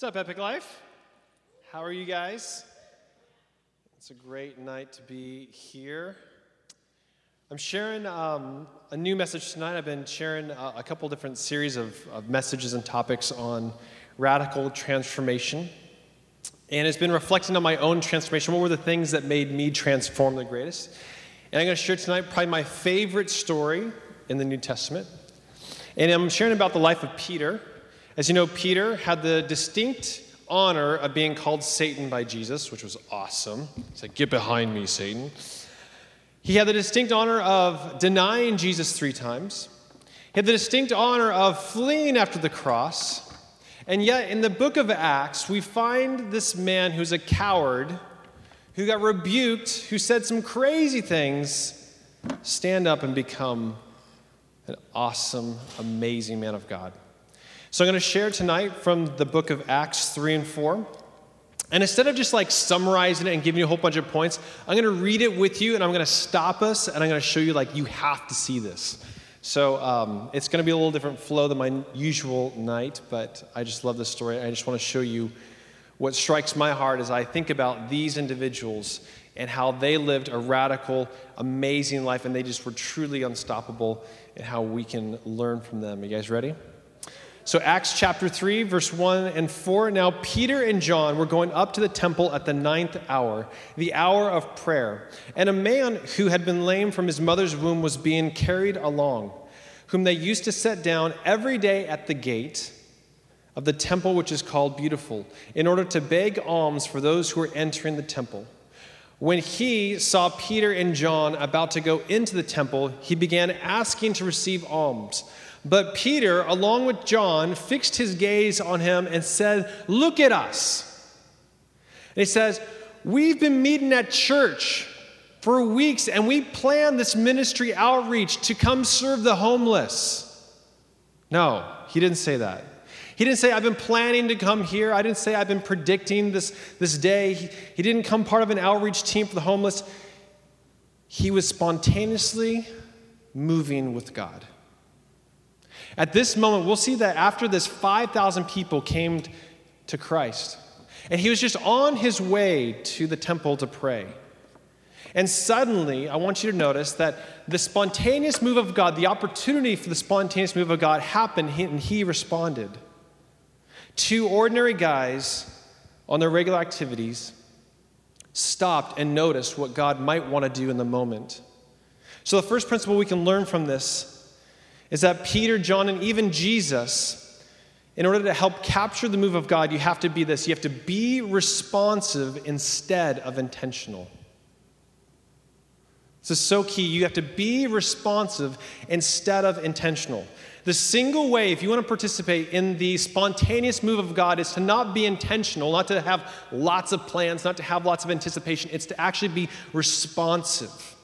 What's up, Epic Life? How are you guys? It's a great night to be here. I'm sharing um, a new message tonight. I've been sharing uh, a couple different series of, of messages and topics on radical transformation. And it's been reflecting on my own transformation. What were the things that made me transform the greatest? And I'm going to share tonight probably my favorite story in the New Testament. And I'm sharing about the life of Peter. As you know, Peter had the distinct honor of being called Satan by Jesus, which was awesome. He said, Get behind me, Satan. He had the distinct honor of denying Jesus three times. He had the distinct honor of fleeing after the cross. And yet, in the book of Acts, we find this man who's a coward, who got rebuked, who said some crazy things, stand up and become an awesome, amazing man of God. So I'm going to share tonight from the book of Acts 3 and 4. And instead of just like summarizing it and giving you a whole bunch of points, I'm going to read it with you and I'm going to stop us and I'm going to show you like you have to see this. So um, it's going to be a little different flow than my usual night, but I just love this story. I just want to show you what strikes my heart as I think about these individuals and how they lived a radical, amazing life, and they just were truly unstoppable, and how we can learn from them. You guys ready? So, Acts chapter 3, verse 1 and 4. Now, Peter and John were going up to the temple at the ninth hour, the hour of prayer. And a man who had been lame from his mother's womb was being carried along, whom they used to set down every day at the gate of the temple, which is called Beautiful, in order to beg alms for those who were entering the temple. When he saw Peter and John about to go into the temple, he began asking to receive alms. But Peter, along with John, fixed his gaze on him and said, Look at us. And he says, We've been meeting at church for weeks and we planned this ministry outreach to come serve the homeless. No, he didn't say that. He didn't say, I've been planning to come here. I didn't say, I've been predicting this, this day. He, he didn't come part of an outreach team for the homeless. He was spontaneously moving with God. At this moment, we'll see that after this, 5,000 people came to Christ. And he was just on his way to the temple to pray. And suddenly, I want you to notice that the spontaneous move of God, the opportunity for the spontaneous move of God happened, and he responded. Two ordinary guys on their regular activities stopped and noticed what God might want to do in the moment. So, the first principle we can learn from this is that Peter, John, and even Jesus, in order to help capture the move of God, you have to be this you have to be responsive instead of intentional. This is so key. You have to be responsive instead of intentional. The single way, if you want to participate in the spontaneous move of God, is to not be intentional, not to have lots of plans, not to have lots of anticipation. It's to actually be responsive.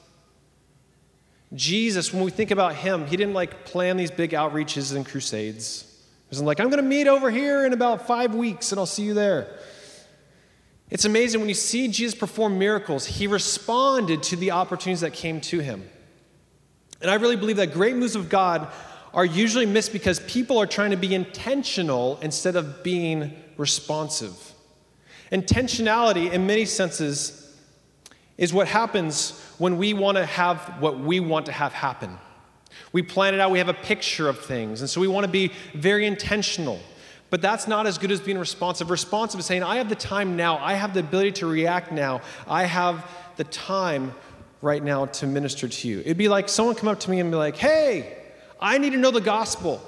Jesus, when we think about him, he didn't like plan these big outreaches and crusades. He wasn't like, I'm going to meet over here in about five weeks and I'll see you there. It's amazing when you see Jesus perform miracles, he responded to the opportunities that came to him. And I really believe that great moves of God are usually missed because people are trying to be intentional instead of being responsive. Intentionality, in many senses, is what happens when we want to have what we want to have happen. We plan it out, we have a picture of things, and so we want to be very intentional. But that's not as good as being responsive. Responsive is saying, I have the time now, I have the ability to react now, I have the time right now to minister to you. It'd be like someone come up to me and be like, hey, I need to know the gospel.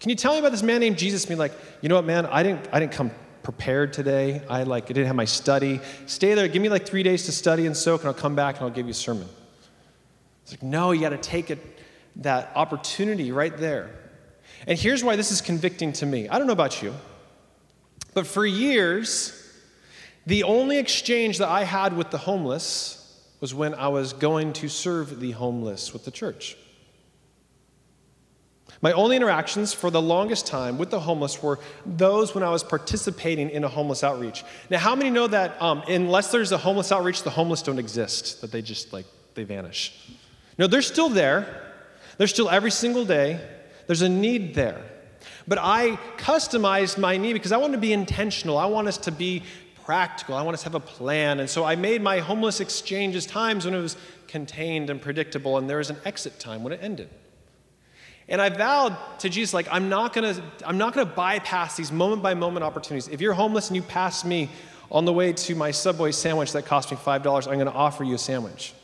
Can you tell me about this man named Jesus? Me like, you know what, man, I didn't, I didn't come prepared today. I like I didn't have my study. Stay there. Give me like three days to study and soak, and I'll come back and I'll give you a sermon. It's like, no, you got to take it, that opportunity right there. And here's why this is convicting to me. I don't know about you, but for years, the only exchange that I had with the homeless was when I was going to serve the homeless with the church. My only interactions for the longest time with the homeless were those when I was participating in a homeless outreach. Now, how many know that um, unless there's a homeless outreach, the homeless don't exist, that they just like, they vanish? No, they're still there. They're still every single day. There's a need there. But I customized my need because I want to be intentional. I want us to be practical. I want us to have a plan. And so I made my homeless exchanges times when it was contained and predictable, and there was an exit time when it ended. And I vowed to Jesus, like, I'm not gonna, I'm not gonna bypass these moment by moment opportunities. If you're homeless and you pass me on the way to my Subway sandwich that cost me $5, I'm gonna offer you a sandwich.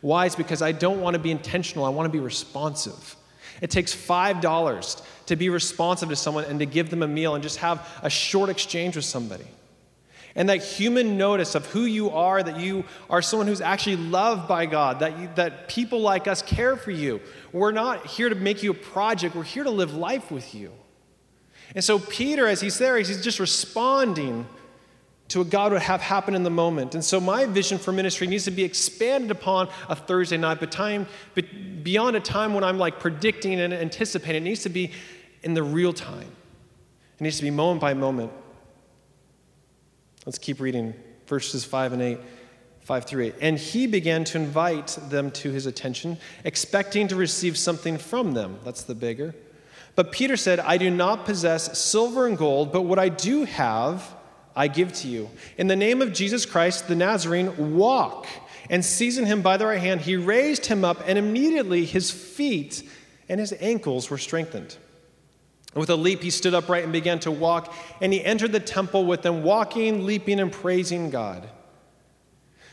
Why? It's because I don't wanna be intentional, I wanna be responsive. It takes $5 to be responsive to someone and to give them a meal and just have a short exchange with somebody and that human notice of who you are, that you are someone who's actually loved by God, that, you, that people like us care for you. We're not here to make you a project, we're here to live life with you. And so, Peter, as he's there, he's just responding to what God would have happen in the moment. And so, my vision for ministry needs to be expanded upon a Thursday night, but time, but beyond a time when I'm like predicting and anticipating, it needs to be in the real time. It needs to be moment by moment. Let's keep reading verses 5 and 8. 5 through 8. And he began to invite them to his attention, expecting to receive something from them. That's the beggar. But Peter said, I do not possess silver and gold, but what I do have, I give to you. In the name of Jesus Christ, the Nazarene, walk. And seizing him by the right hand, he raised him up, and immediately his feet and his ankles were strengthened. And with a leap, he stood upright and began to walk, and he entered the temple with them, walking, leaping, and praising God.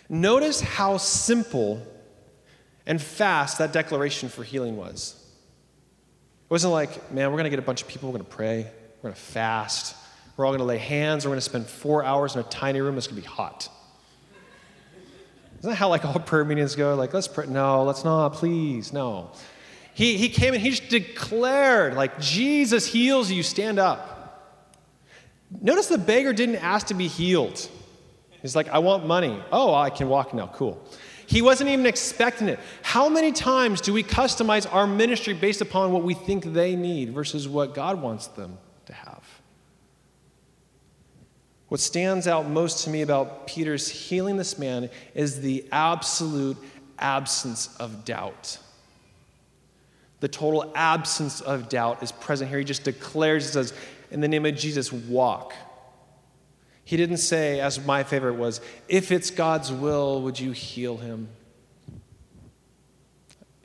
Notice how simple and fast that declaration for healing was. It wasn't like, man, we're going to get a bunch of people, we're going to pray, we're going to fast, we're all going to lay hands, we're going to spend four hours in a tiny room that's going to be hot. Isn't that how like all prayer meetings go? Like, let's pray. No, let's not, please. No. He, he came and he just declared, like, Jesus heals you, stand up. Notice the beggar didn't ask to be healed. He's like, I want money. Oh, I can walk now. Cool. He wasn't even expecting it. How many times do we customize our ministry based upon what we think they need versus what God wants them to have? What stands out most to me about Peter's healing this man is the absolute absence of doubt. The total absence of doubt is present here. He just declares, he says, in the name of Jesus, walk. He didn't say, as my favorite was, if it's God's will, would you heal him?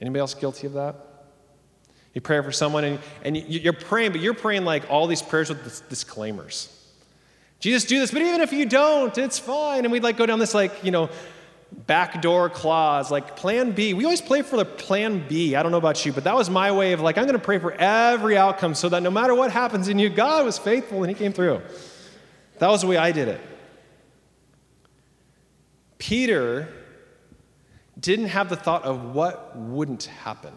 Anybody else guilty of that? You pray for someone and, and you're praying, but you're praying like all these prayers with disclaimers. Jesus, do this, but even if you don't, it's fine. And we'd like go down this like, you know, backdoor clause, like plan B. We always play for the plan B. I don't know about you, but that was my way of like, I'm going to pray for every outcome so that no matter what happens in you, God was faithful and He came through. That was the way I did it. Peter didn't have the thought of what wouldn't happen.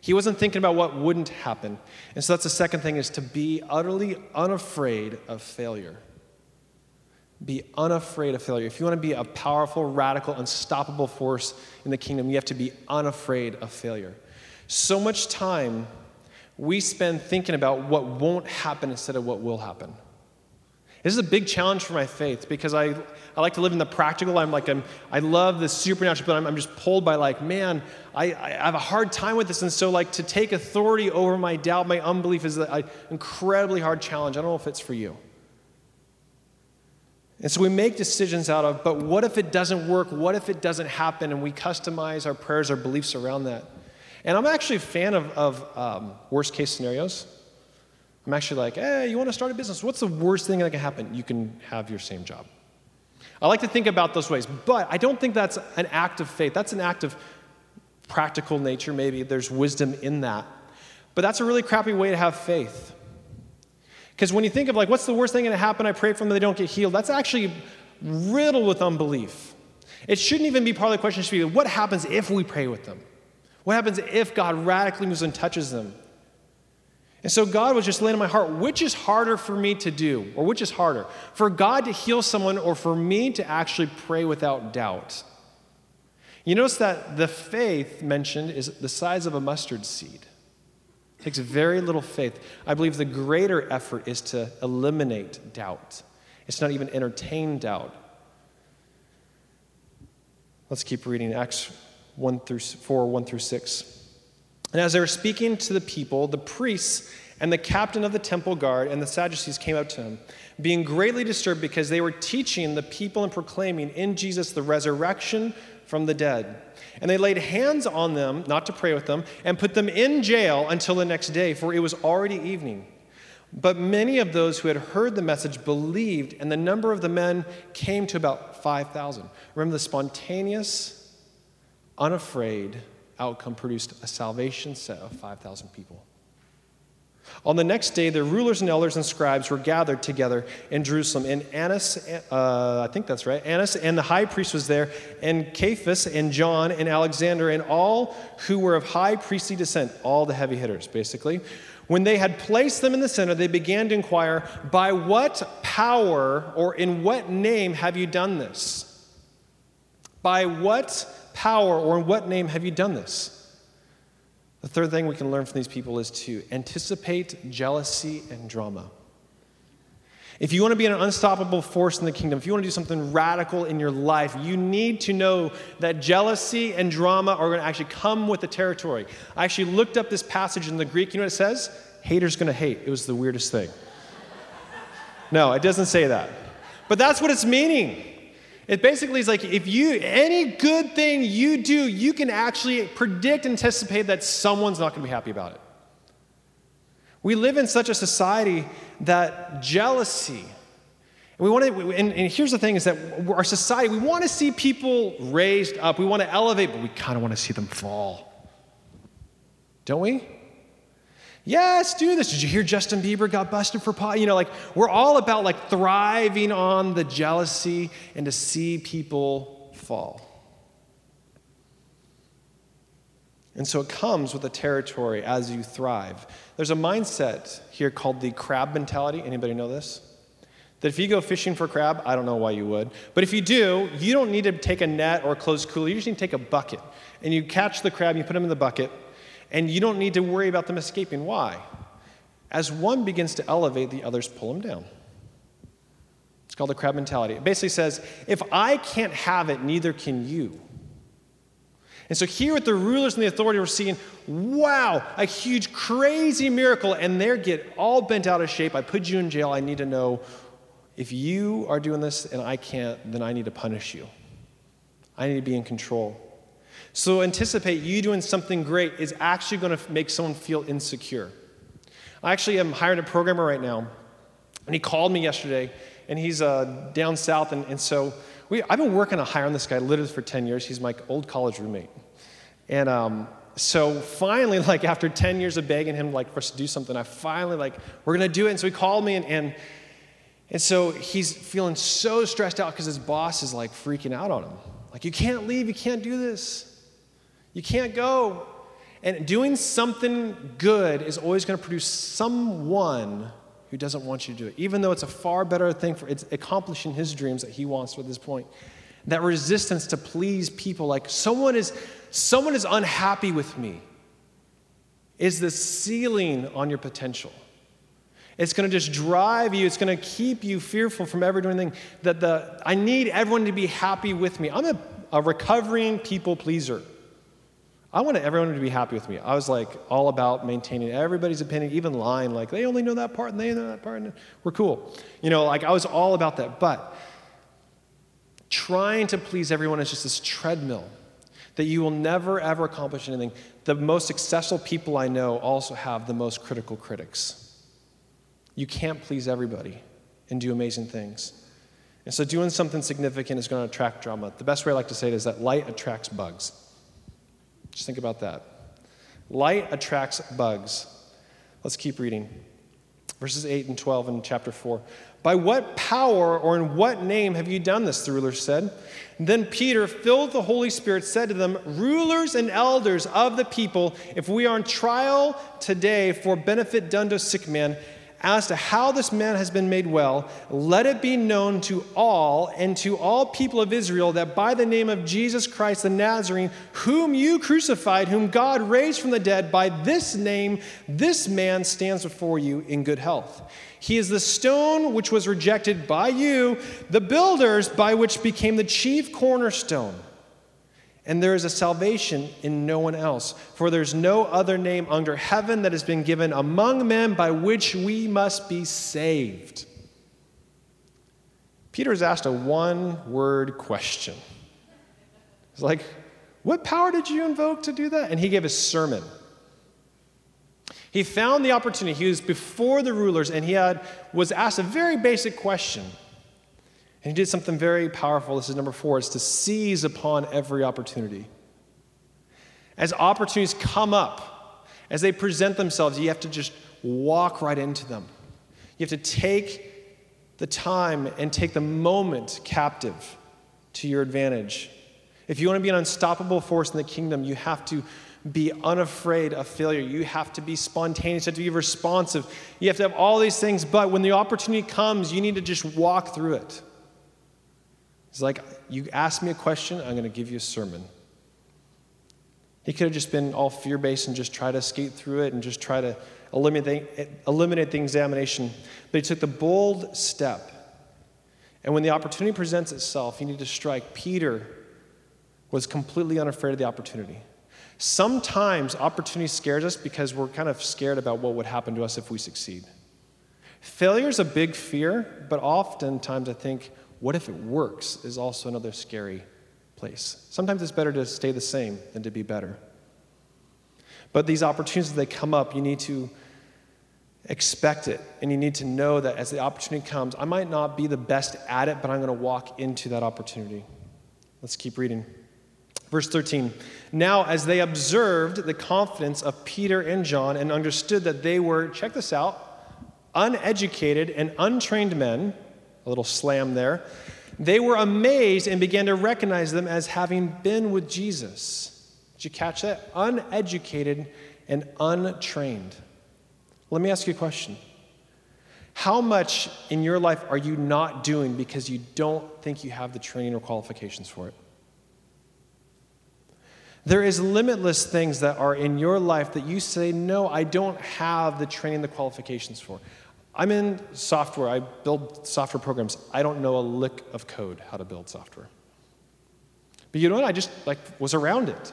He wasn't thinking about what wouldn't happen. And so that's the second thing is to be utterly unafraid of failure. Be unafraid of failure. If you want to be a powerful, radical, unstoppable force in the kingdom, you have to be unafraid of failure. So much time we spend thinking about what won't happen instead of what will happen. This is a big challenge for my faith because I, I like to live in the practical. I'm like, I'm, I love the supernatural, but I'm, I'm just pulled by like, man, I, I have a hard time with this. And so like to take authority over my doubt, my unbelief is an incredibly hard challenge. I don't know if it's for you. And so we make decisions out of, but what if it doesn't work? What if it doesn't happen? And we customize our prayers, our beliefs around that. And I'm actually a fan of, of um, worst case scenarios. I'm actually like, hey, you want to start a business? What's the worst thing that can happen? You can have your same job. I like to think about those ways, but I don't think that's an act of faith. That's an act of practical nature. Maybe there's wisdom in that. But that's a really crappy way to have faith. Because when you think of like, what's the worst thing going to happen? I pray for them, they don't get healed. That's actually riddled with unbelief. It shouldn't even be part of the question. It should be, what happens if we pray with them? What happens if God radically moves and touches them? And so God was just laying in my heart, which is harder for me to do, or which is harder? For God to heal someone, or for me to actually pray without doubt? You notice that the faith mentioned is the size of a mustard seed. It takes very little faith. I believe the greater effort is to eliminate doubt. It's not even entertain doubt. Let's keep reading Acts 1 through 4, 1 through 6. And as they were speaking to the people, the priests And the captain of the temple guard and the Sadducees came out to him, being greatly disturbed because they were teaching the people and proclaiming in Jesus the resurrection from the dead. And they laid hands on them, not to pray with them, and put them in jail until the next day, for it was already evening. But many of those who had heard the message believed, and the number of the men came to about 5,000. Remember, the spontaneous, unafraid outcome produced a salvation set of 5,000 people. On the next day, the rulers and elders and scribes were gathered together in Jerusalem. And Annas, uh, I think that's right, Annas and the high priest was there, and Caiaphas and John and Alexander and all who were of high priestly descent, all the heavy hitters, basically. When they had placed them in the center, they began to inquire, By what power or in what name have you done this? By what power or in what name have you done this? The third thing we can learn from these people is to anticipate jealousy and drama. If you want to be an unstoppable force in the kingdom, if you want to do something radical in your life, you need to know that jealousy and drama are going to actually come with the territory. I actually looked up this passage in the Greek. You know what it says? Haters going to hate. It was the weirdest thing. No, it doesn't say that. But that's what it's meaning. It basically is like if you, any good thing you do, you can actually predict, anticipate that someone's not going to be happy about it. We live in such a society that jealousy, we want to, and, and here's the thing is that our society, we want to see people raised up, we want to elevate, but we kind of want to see them fall. Don't we? Yes, do this. Did you hear Justin Bieber got busted for pot? You know, like we're all about like thriving on the jealousy and to see people fall. And so it comes with the territory as you thrive. There's a mindset here called the crab mentality. Anybody know this? That if you go fishing for crab, I don't know why you would, but if you do, you don't need to take a net or a closed cooler. You just need to take a bucket. And you catch the crab, you put them in the bucket, and you don't need to worry about them escaping. Why? As one begins to elevate, the others pull them down. It's called the crab mentality. It basically says, if I can't have it, neither can you. And so here with the rulers and the authority, we're seeing, wow, a huge, crazy miracle, and they get all bent out of shape. I put you in jail. I need to know if you are doing this and I can't, then I need to punish you. I need to be in control. So anticipate you doing something great is actually going to make someone feel insecure. I actually am hiring a programmer right now, and he called me yesterday, and he's uh, down south, and, and so we, I've been working on hiring this guy literally for 10 years. He's my old college roommate. And um, so finally, like after 10 years of begging him like for us to do something, I finally like, we're gonna do it. And so he called me and, and, and so he's feeling so stressed out because his boss is like freaking out on him. Like, you can't leave, you can't do this. You can't go. And doing something good is always going to produce someone who doesn't want you to do it, even though it's a far better thing for it's accomplishing his dreams that he wants at this point. That resistance to please people, like someone is someone is unhappy with me, is the ceiling on your potential. It's going to just drive you. It's going to keep you fearful from ever doing anything. That the I need everyone to be happy with me. I'm a, a recovering people pleaser. I wanted everyone to be happy with me. I was like all about maintaining everybody's opinion, even lying, like they only know that part and they know that part and we're cool. You know, like I was all about that. But trying to please everyone is just this treadmill that you will never ever accomplish anything. The most successful people I know also have the most critical critics. You can't please everybody and do amazing things. And so doing something significant is going to attract drama. The best way I like to say it is that light attracts bugs. Just think about that. Light attracts bugs. Let's keep reading. Verses 8 and 12 in chapter 4. By what power or in what name have you done this? The ruler said. Then Peter, filled with the Holy Spirit, said to them, Rulers and elders of the people, if we are on trial today for benefit done to a sick man, as to how this man has been made well, let it be known to all and to all people of Israel that by the name of Jesus Christ the Nazarene, whom you crucified, whom God raised from the dead, by this name, this man stands before you in good health. He is the stone which was rejected by you, the builders, by which became the chief cornerstone. And there is a salvation in no one else. For there's no other name under heaven that has been given among men by which we must be saved. Peter is asked a one word question. He's like, What power did you invoke to do that? And he gave a sermon. He found the opportunity. He was before the rulers and he had, was asked a very basic question. And he did something very powerful. This is number four is to seize upon every opportunity. As opportunities come up, as they present themselves, you have to just walk right into them. You have to take the time and take the moment captive to your advantage. If you want to be an unstoppable force in the kingdom, you have to be unafraid of failure. You have to be spontaneous. You have to be responsive. You have to have all these things, but when the opportunity comes, you need to just walk through it. It's like, you ask me a question, I'm going to give you a sermon. He could have just been all fear based and just try to skate through it and just try to eliminate, eliminate the examination. But he took the bold step. And when the opportunity presents itself, you need to strike. Peter was completely unafraid of the opportunity. Sometimes opportunity scares us because we're kind of scared about what would happen to us if we succeed. Failure is a big fear, but oftentimes I think what if it works is also another scary place. Sometimes it's better to stay the same than to be better. But these opportunities, they come up, you need to expect it. And you need to know that as the opportunity comes, I might not be the best at it, but I'm going to walk into that opportunity. Let's keep reading. Verse 13 Now, as they observed the confidence of Peter and John and understood that they were, check this out, uneducated and untrained men, a little slam there. They were amazed and began to recognize them as having been with Jesus. Did you catch that? Uneducated and untrained. Let me ask you a question. How much in your life are you not doing because you don't think you have the training or qualifications for it? There is limitless things that are in your life that you say, no, I don't have the training, the qualifications for. I'm in software. I build software programs. I don't know a lick of code how to build software. But you know what? I just like was around it.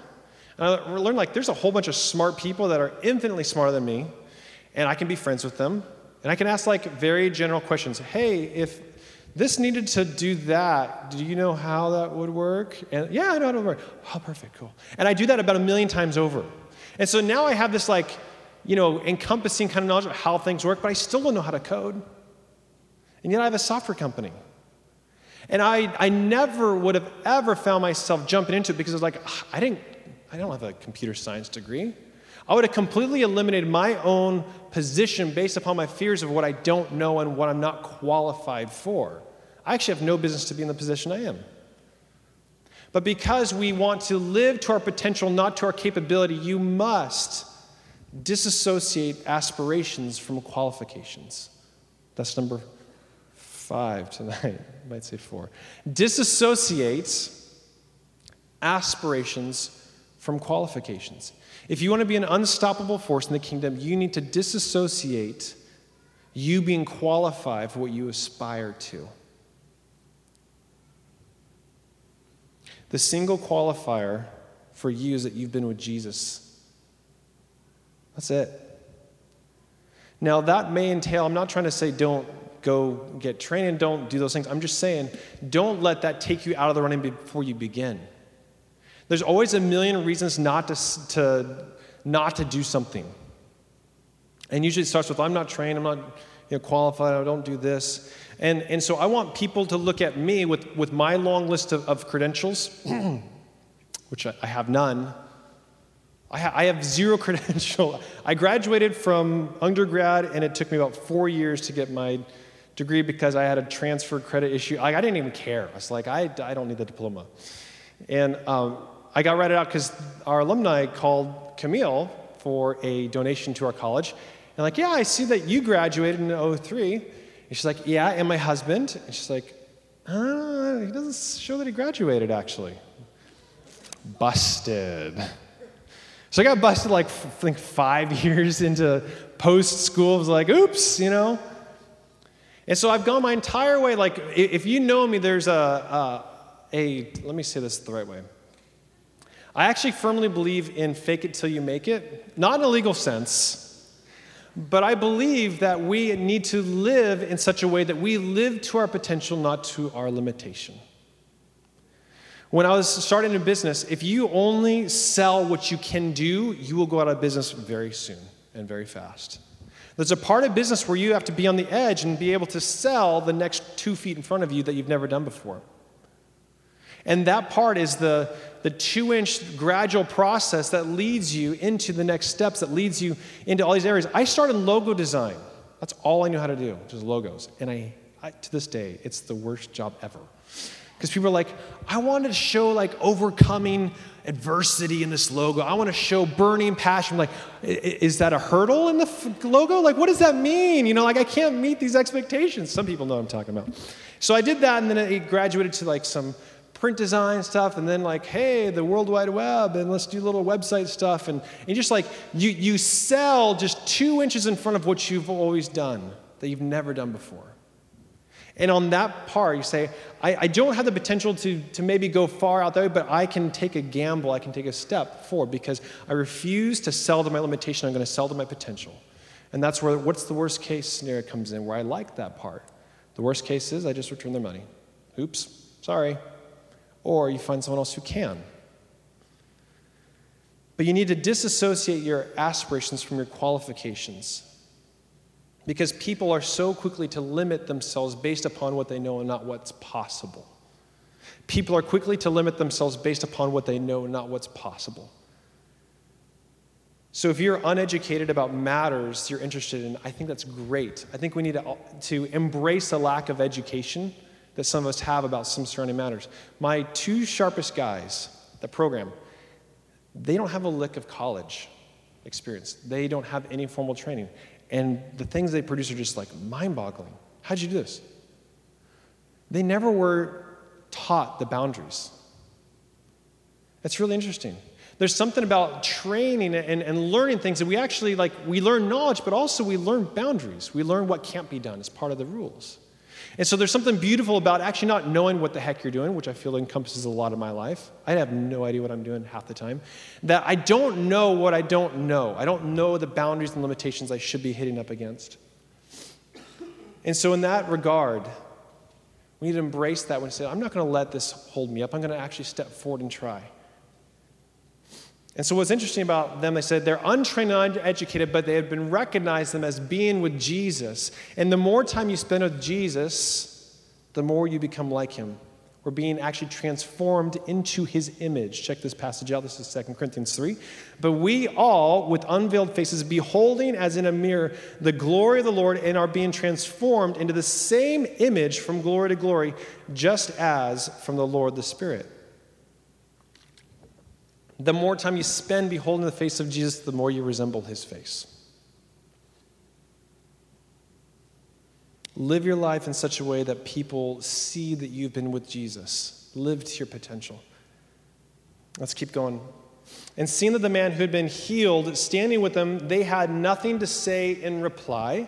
And I learned like there's a whole bunch of smart people that are infinitely smarter than me, and I can be friends with them. And I can ask like very general questions. Hey, if this needed to do that, do you know how that would work? And yeah, I know how it would work. Oh, perfect, cool. And I do that about a million times over. And so now I have this like you know, encompassing kind of knowledge of how things work, but I still don't know how to code. And yet I have a software company. And I, I never would have ever found myself jumping into it because it was like, I didn't, I don't have a computer science degree. I would have completely eliminated my own position based upon my fears of what I don't know and what I'm not qualified for. I actually have no business to be in the position I am. But because we want to live to our potential, not to our capability, you must disassociate aspirations from qualifications. That's number five tonight. I might say four. Disassociate aspirations from qualifications. If you want to be an unstoppable force in the kingdom, you need to disassociate you being qualified for what you aspire to. The single qualifier for you is that you've been with Jesus that's it. Now, that may entail, I'm not trying to say don't go get training, don't do those things. I'm just saying don't let that take you out of the running before you begin. There's always a million reasons not to, to, not to do something. And usually it starts with, I'm not trained, I'm not you know, qualified, I don't do this. And, and so I want people to look at me with, with my long list of, of credentials, which I, I have none, I, ha- I have zero credential. I graduated from undergrad, and it took me about four years to get my degree because I had a transfer credit issue. I, I didn't even care. I was like, I, I don't need the diploma. And um, I got ratted out because our alumni called Camille for a donation to our college. And like, yeah, I see that you graduated in 03. And she's like, yeah, and my husband. And she's like, uh, he doesn't show that he graduated, actually. Busted. So I got busted like, I think, five years into post school. I was like, oops, you know? And so I've gone my entire way. Like, if you know me, there's a, a, a let me say this the right way. I actually firmly believe in fake it till you make it, not in a legal sense, but I believe that we need to live in such a way that we live to our potential, not to our limitation. When I was starting a business, if you only sell what you can do, you will go out of business very soon and very fast. There's a part of business where you have to be on the edge and be able to sell the next two feet in front of you that you've never done before. And that part is the, the two inch gradual process that leads you into the next steps, that leads you into all these areas. I started logo design. That's all I knew how to do, just logos. And I, I to this day, it's the worst job ever. Because people are like, I wanted to show like overcoming adversity in this logo. I want to show burning passion. Like, is that a hurdle in the logo? Like, what does that mean? You know, like I can't meet these expectations. Some people know what I'm talking about. So I did that, and then it graduated to like some print design stuff, and then like, hey, the World Wide Web, and let's do little website stuff, and, and just like you you sell just two inches in front of what you've always done that you've never done before. And on that part, you say, I, I, don't have the potential to, to maybe go far out there, but I can take a gamble, I can take a step forward because I refuse to sell to my limitation, I'm going to sell to my potential. And that's where what's the worst case scenario comes in, where I like that part. The worst case is I just return their money. Oops, sorry. Or you find someone else who can. But you need to disassociate your aspirations from your qualifications because people are so quickly to limit themselves based upon what they know and not what's possible. People are quickly to limit themselves based upon what they know not what's possible. So if you're uneducated about matters you're interested in, I think that's great. I think we need to, to embrace the lack of education that some of us have about some surrounding matters. My two sharpest guys, the program, they don't have a lick of college experience. They don't have any formal training. And the things they produce are just like mind boggling. How'd you do this? They never were taught the boundaries. That's really interesting. There's something about training and, and learning things that we actually like, we learn knowledge, but also we learn boundaries. We learn what can't be done as part of the rules. And so there's something beautiful about actually not knowing what the heck you're doing, which I feel encompasses a lot of my life. I have no idea what I'm doing half the time. That I don't know what I don't know. I don't know the boundaries and limitations I should be hitting up against. And so, in that regard, we need to embrace that when we say, I'm not going to let this hold me up. I'm going to actually step forward and try. And so, what's interesting about them, they said they're untrained and uneducated, but they had been recognized them as being with Jesus. And the more time you spend with Jesus, the more you become like him. We're being actually transformed into his image. Check this passage out. This is 2 Corinthians 3. But we all, with unveiled faces, beholding as in a mirror the glory of the Lord, and are being transformed into the same image from glory to glory, just as from the Lord the Spirit the more time you spend beholding the face of Jesus, the more you resemble his face. Live your life in such a way that people see that you've been with Jesus. Live to your potential. Let's keep going. And seeing that the man who had been healed, standing with them, they had nothing to say in reply.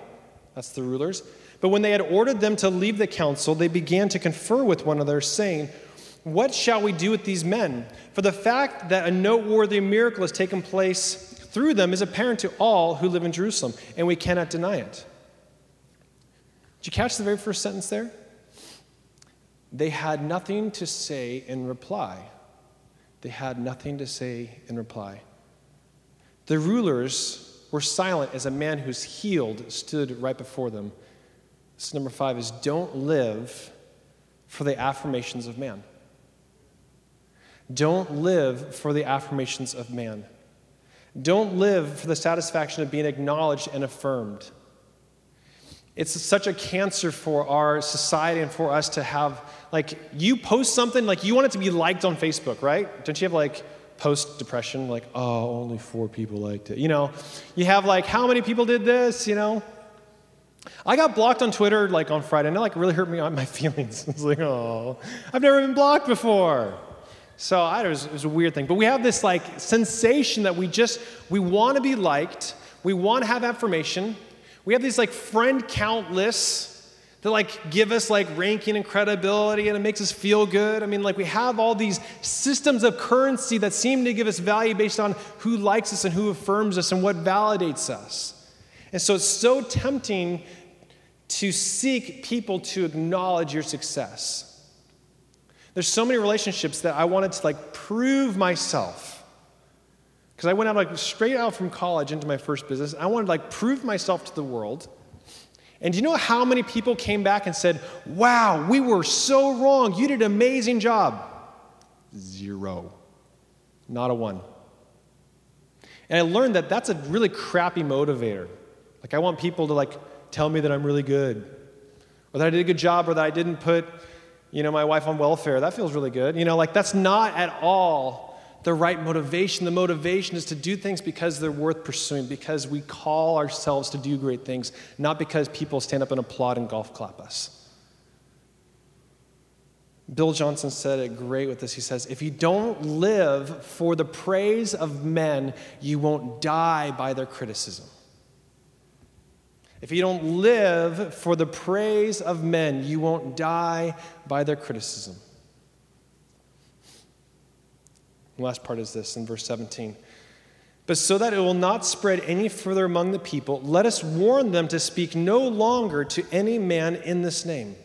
That's the rulers. But when they had ordered them to leave the council, they began to confer with one another, saying, What shall we do with these men? For the fact that a noteworthy miracle has taken place through them is apparent to all who live in Jerusalem, and we cannot deny it. Did you catch the very first sentence there? They had nothing to say in reply. They had nothing to say in reply. The rulers were silent as a man who's healed stood right before them. So number five is don't live for the affirmations of man. Don't live for the affirmations of man. Don't live for the satisfaction of being acknowledged and affirmed. It's such a cancer for our society and for us to have, like, you post something, like, you want it to be liked on Facebook, right? Don't you have, like, post depression, like, oh, only four people liked it? You know, you have, like, how many people did this, you know? I got blocked on Twitter, like, on Friday, and it, like, really hurt me on my feelings. It's like, oh, I've never been blocked before. So I it was, it was a weird thing. But we have this like sensation that we just, we want to be liked. We want to have affirmation. We have these like friend count lists that like give us like ranking and credibility and it makes us feel good. I mean, like we have all these systems of currency that seem to give us value based on who likes us and who affirms us and what validates us. And so it's so tempting to seek people to acknowledge your success. There's so many relationships that I wanted to like prove myself. Because I went out like straight out from college into my first business. I wanted to like prove myself to the world. And do you know how many people came back and said, Wow, we were so wrong. You did an amazing job? Zero. Not a one. And I learned that that's a really crappy motivator. Like, I want people to like tell me that I'm really good, or that I did a good job, or that I didn't put, you know, my wife on welfare. That feels really good. You know, like that's not at all the right motivation. The motivation is to do things because they're worth pursuing, because we call ourselves to do great things, not because people stand up and applaud and golf clap us. Bill Johnson said it great with this. He says, If you don't live for the praise of men, you won't die by their criticism. If you don't live for the praise of men, you won't die by their criticism. The last part is this in verse 17. But so that it will not spread any further among the people, let us warn them to speak no longer to any man in this name.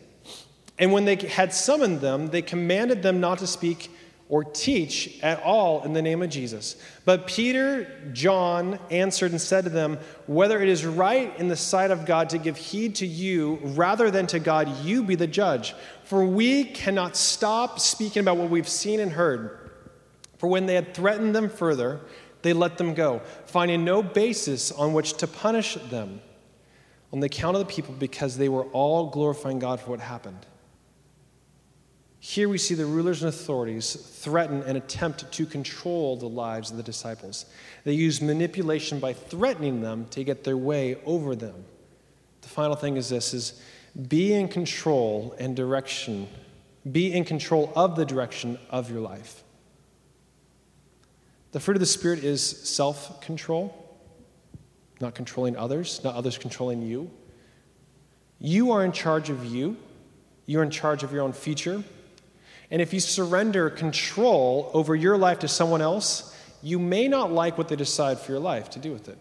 And when they had summoned them, they commanded them not to speak or teach at all in the name of Jesus. But Peter, John answered and said to them, Whether it is right in the sight of God to give heed to you rather than to God, you be the judge. For we cannot stop speaking about what we've seen and heard. For when they had threatened them further, they let them go, finding no basis on which to punish them on the account of the people because they were all glorifying God for what happened. Here we see the rulers and authorities threaten and attempt to control the lives of the disciples. They use manipulation by threatening them to get their way over them. The final thing is this is be in control and direction. Be in control of the direction of your life. The fruit of the Spirit is self control, not controlling others, not others controlling you. You are in charge of you, you're in charge of your own future. And if you surrender control over your life to someone else, you may not like what they decide for your life to do with it.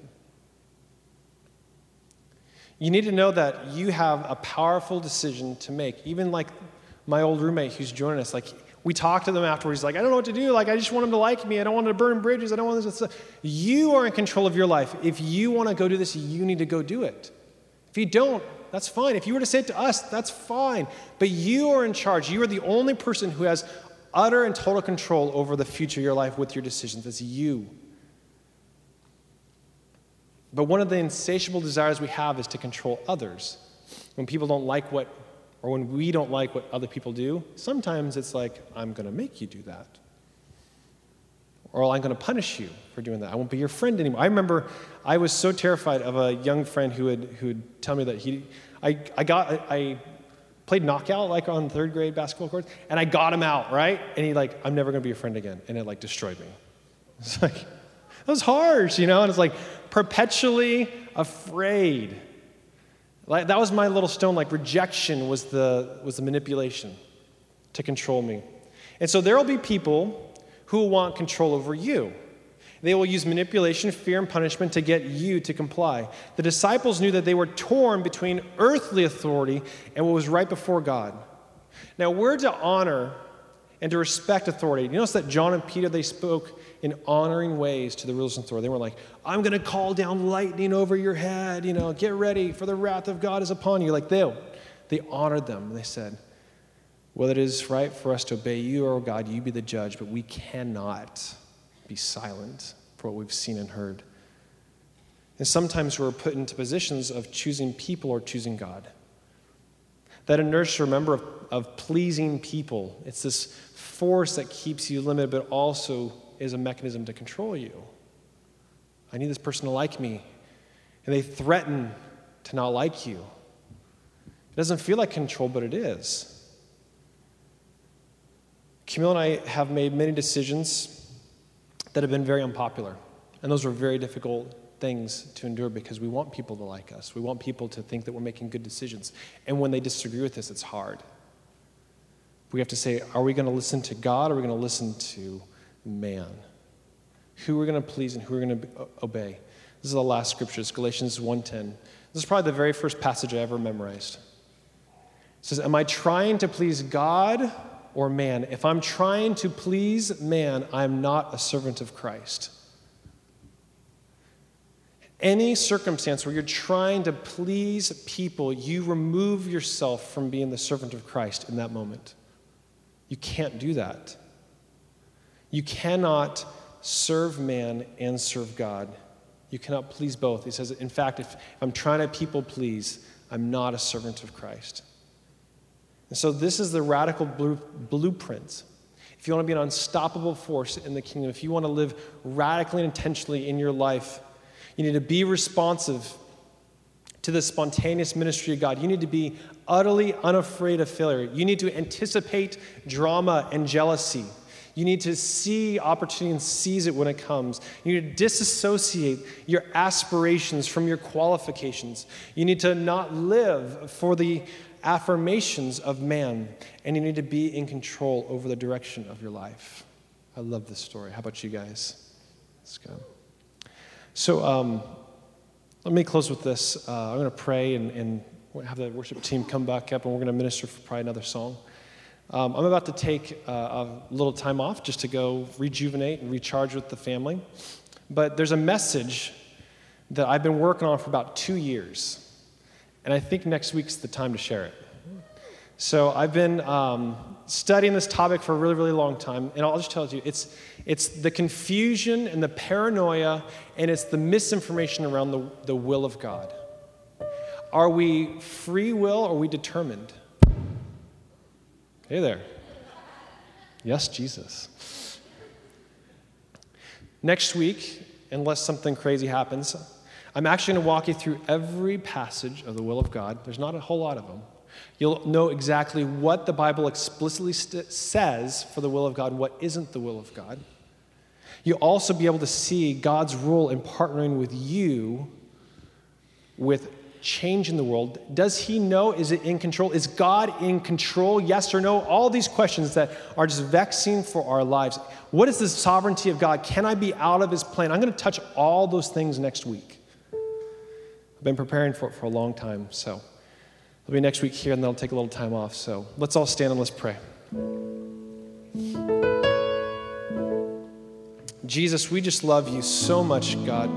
You need to know that you have a powerful decision to make. Even like my old roommate who's joining us, like we talked to them afterwards. He's like, I don't know what to do. Like, I just want them to like me. I don't want to burn bridges. I don't want this. You are in control of your life. If you want to go do this, you need to go do it. If you don't, that's fine. If you were to say it to us, that's fine. But you are in charge. You are the only person who has utter and total control over the future of your life with your decisions. It's you. But one of the insatiable desires we have is to control others. When people don't like what or when we don't like what other people do, sometimes it's like, I'm going to make you do that. Or I'm going to punish you for doing that. I won't be your friend anymore. I remember I was so terrified of a young friend who would, who would tell me that he, I, I got, I played knockout like on third grade basketball courts, and I got him out, right? And he like, I'm never going to be your friend again. And it like destroyed me. It's like, that was harsh, you know? And it's like perpetually afraid like, that was my little stone. Like rejection was the, was the manipulation to control me. And so there will be people who will want control over you. They will use manipulation, fear, and punishment to get you to comply. The disciples knew that they were torn between earthly authority and what was right before God. Now, we're to honor and to respect authority. You notice that John and Peter, they spoke in honoring ways to the rulers and authority. They were like, I'm going to call down lightning over your head. You know, get ready, for the wrath of God is upon you. Like they, they honored them. They said, whether it is right for us to obey you or God, you be the judge, but we cannot be silent for what we've seen and heard. And sometimes we're put into positions of choosing people or choosing God. That inertia, remember, of, of pleasing people. It's this force that keeps you limited, but also is a mechanism to control you. I need this person to like me. And they threaten to not like you. It doesn't feel like control, but it is. Camille and I have made many decisions that have been very unpopular. And those were very difficult things to endure because we want people to like us. We want people to think that we're making good decisions. And when they disagree with us, it's hard. We have to say, are we going to listen to God or are we going to listen to man? Who are we're going to please and who are we're going to obey. This is the last scripture, it's Galatians 1:10. This is probably the very first passage I ever memorized. It says, Am I trying to please God or man? If I'm trying to please man, I'm not a servant of Christ. Any circumstance where you're trying to please people, you remove yourself from being the servant of Christ in that moment. You can't do that. You cannot serve man and serve God. You cannot please both. He says, in fact, if I'm trying to people please, I'm not a servant of Christ. And so, this is the radical blueprint. If you want to be an unstoppable force in the kingdom, if you want to live radically and intentionally in your life, you need to be responsive to the spontaneous ministry of God. You need to be utterly unafraid of failure. You need to anticipate drama and jealousy. You need to see opportunity and seize it when it comes. You need to disassociate your aspirations from your qualifications. You need to not live for the affirmations of man, and you need to be in control over the direction of your life. I love this story. How about you guys? Let's go. So, um, let me close with this. Uh, I'm going to pray and, and have the worship team come back up, and we're going to minister for probably another song. Um, I'm about to take uh, a little time off just to go rejuvenate and recharge with the family. But there's a message that I've been working on for about two years. And I think next week's the time to share it. So I've been um, studying this topic for a really, really long time. And I'll just tell you it's, it's the confusion and the paranoia, and it's the misinformation around the, the will of God. Are we free will or are we determined? Hey there. Yes, Jesus. Next week, unless something crazy happens, I'm actually going to walk you through every passage of the will of God. There's not a whole lot of them. You'll know exactly what the Bible explicitly st- says for the will of God, what isn't the will of God. You'll also be able to see God's role in partnering with you with change in the world? Does he know? Is it in control? Is God in control? Yes or no? All these questions that are just vexing for our lives. What is the sovereignty of God? Can I be out of his plan? I'm going to touch all those things next week. I've been preparing for it for a long time, so it'll be next week here, and then I'll take a little time off. So let's all stand and let's pray. Jesus, we just love you so much, God.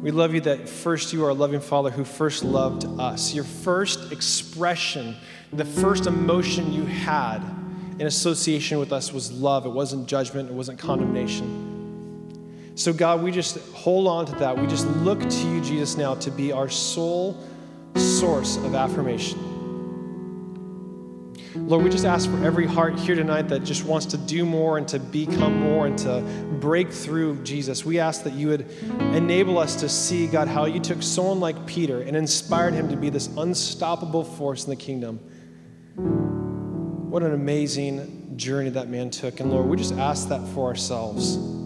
We love you that first you are a loving Father who first loved us. Your first expression, the first emotion you had in association with us was love. It wasn't judgment, it wasn't condemnation. So, God, we just hold on to that. We just look to you, Jesus, now to be our sole source of affirmation. Lord, we just ask for every heart here tonight that just wants to do more and to become more and to break through Jesus. We ask that you would enable us to see, God, how you took someone like Peter and inspired him to be this unstoppable force in the kingdom. What an amazing journey that man took. And Lord, we just ask that for ourselves.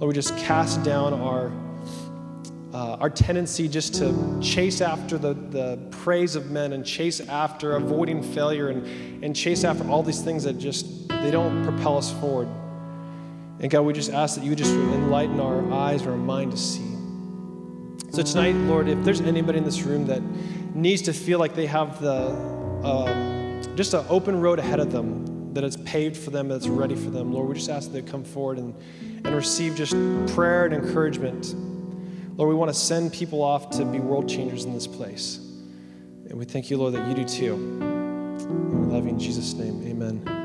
Lord, we just cast down our uh, our tendency just to chase after the, the praise of men and chase after avoiding failure and, and chase after all these things that just they don't propel us forward. And god we just ask that you just enlighten our eyes and our mind to see. So tonight lord if there's anybody in this room that needs to feel like they have the um, just an open road ahead of them that it's paved for them that's ready for them lord we just ask that they come forward and, and receive just prayer and encouragement Lord, we want to send people off to be world changers in this place. And we thank you, Lord, that you do too. we love you in Jesus' name. Amen.